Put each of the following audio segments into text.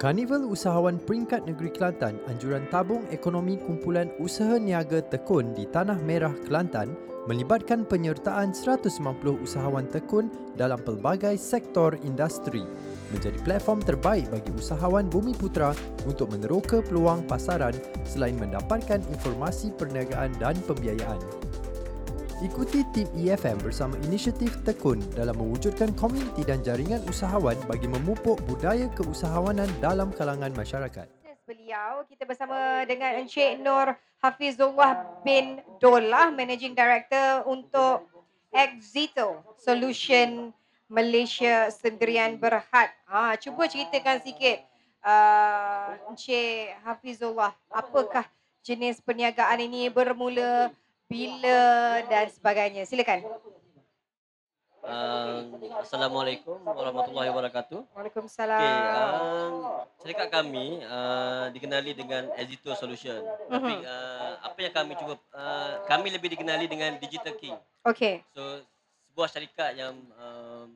Karnival Usahawan Peringkat Negeri Kelantan Anjuran Tabung Ekonomi Kumpulan Usaha Niaga Tekun di Tanah Merah Kelantan melibatkan penyertaan 190 usahawan tekun dalam pelbagai sektor industri menjadi platform terbaik bagi usahawan Bumi Putra untuk meneroka peluang pasaran selain mendapatkan informasi perniagaan dan pembiayaan. Ikuti tim EFM bersama inisiatif Tekun dalam mewujudkan komuniti dan jaringan usahawan bagi memupuk budaya keusahawanan dalam kalangan masyarakat. beliau kita bersama dengan Encik Nur Hafizullah bin Dolah Managing Director untuk Exito Solution Malaysia Sendirian Berhad. Ha, cuba ceritakan sikit uh, Encik Hafizullah apakah jenis perniagaan ini bermula bila dan sebagainya. Silakan. Uh, Assalamualaikum warahmatullahi wabarakatuh. Waalaikumsalam. Okey, um, syarikat kami uh, dikenali dengan Exito Solution. Tapi Mhm. uh, apa yang kami cuba uh, kami lebih dikenali dengan Digital King. Okey. So sebuah syarikat yang um,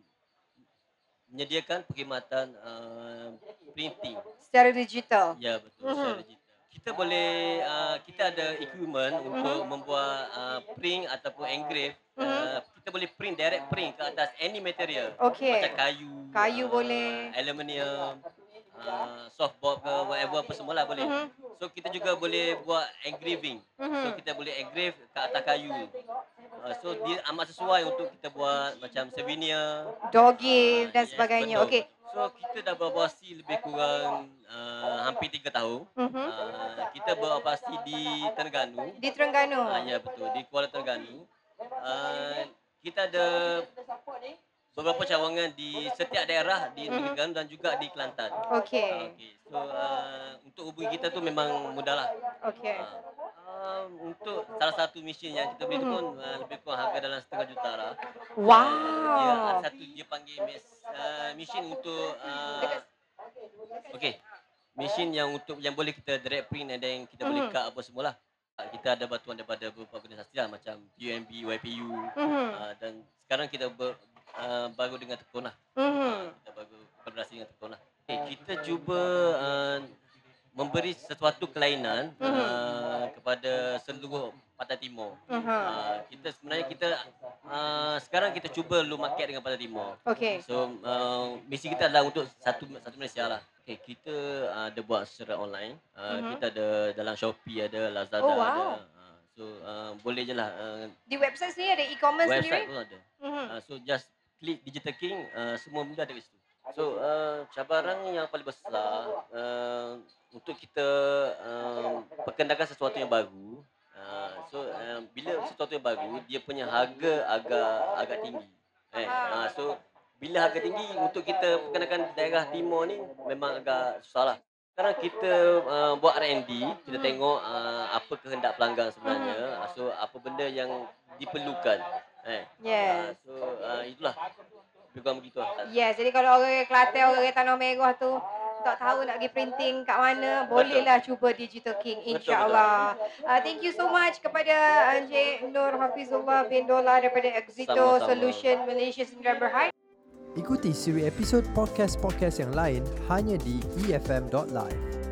menyediakan perkhidmatan uh, printing. Secara digital. Ya betul, Mhm. secara digital. Kita boleh uh, kita ada equipment untuk membuat uh, print ataupun engrave. Mhm. Uh, kita boleh print direct print ke atas any material. Okey. Macam kayu, Kayu uh, boleh. aluminium, uh, softboard ke whatever apa semua lah boleh. Mhm. So kita juga boleh buat engraving. So Mhm. kita boleh engrave ke atas kayu. Uh, so dia amat sesuai untuk kita buat macam souvenir. Door gift dan sebagainya. betul. Okey. So kita dah beroperasi lebih kurang uh, hampir 3 tahun. Mhm. Uh, kita beroperasi di Terengganu. Di Terengganu. Uh, ya betul di Kuala Terengganu. Uh, kita ada beberapa cawangan di setiap daerah di Mhm. Terengganu dan juga di Kelantan. Okey. Uh, okay. So uh, untuk hubungi kita tu memang mudahlah. Okey. Uh, untuk salah satu mesin yang kita beli tu pun uh, lebih kurang harga dalam setengah juta lah. Wow. Dia ada satu dia panggil mes, uh, mesin untuk uh, okey. Mesin yang untuk yang boleh kita direct print and then kita boleh Mhm. cut apa semualah. Uh, kita ada bantuan daripada beberapa organisasi lah macam UMB, YPU Mhm. uh, dan sekarang kita ber, uh, baru dengan Tekun lah. Mhm. Kita baru kolaborasi dengan Tekun lah. Okay, kita cuba uh, memberi sesuatu kelainan Mhm. uh, kepada seluruh Pantai Timur. Mhm. Uh, kita sebenarnya kita uh, sekarang kita cuba lu market dengan Pantai Timur. Okey. So uh, misi kita adalah untuk satu satu Malaysia lah. Okay, kita uh, ada buat secara online. Uh, Mhm. Kita ada dalam Shopee ada, Lazada Oh, ada. wow. Uh, so uh, boleh je lah. Uh, Di website sendiri ada e-commerce website sendiri? pun ada. Mhm. Uh, so just klik Digital King, uh, semua benda ada kat situ. So uh, cabaran yang paling besar uh, untuk kita uh, perkenalkan sesuatu yang baru. Uh, so uh, bila sesuatu yang baru, dia punya harga agak agak tinggi. Eh, uh, so bila harga tinggi untuk kita perkenalkan daerah timur ni memang agak susah lah. Sekarang kita uh, buat R&D, kita Mhm. tengok uh, apa kehendak pelanggan sebenarnya. Uh, so apa benda yang diperlukan. Eh, Yes. Ah, so uh, itulah lebih kurang begitu lah. Yes, jadi kalau orang Kelantan, orang Tanah Merah tu tak tahu nak pergi printing kat mana, bolehlah cuba Digital King insya-Allah. Uh, thank you so much kepada Encik Nur Hafizullah bin Dola daripada Exito Sama-sama. Solution Malaysia Sdn Bhd. Ikuti siri episod podcast-podcast yang lain hanya di efm.live.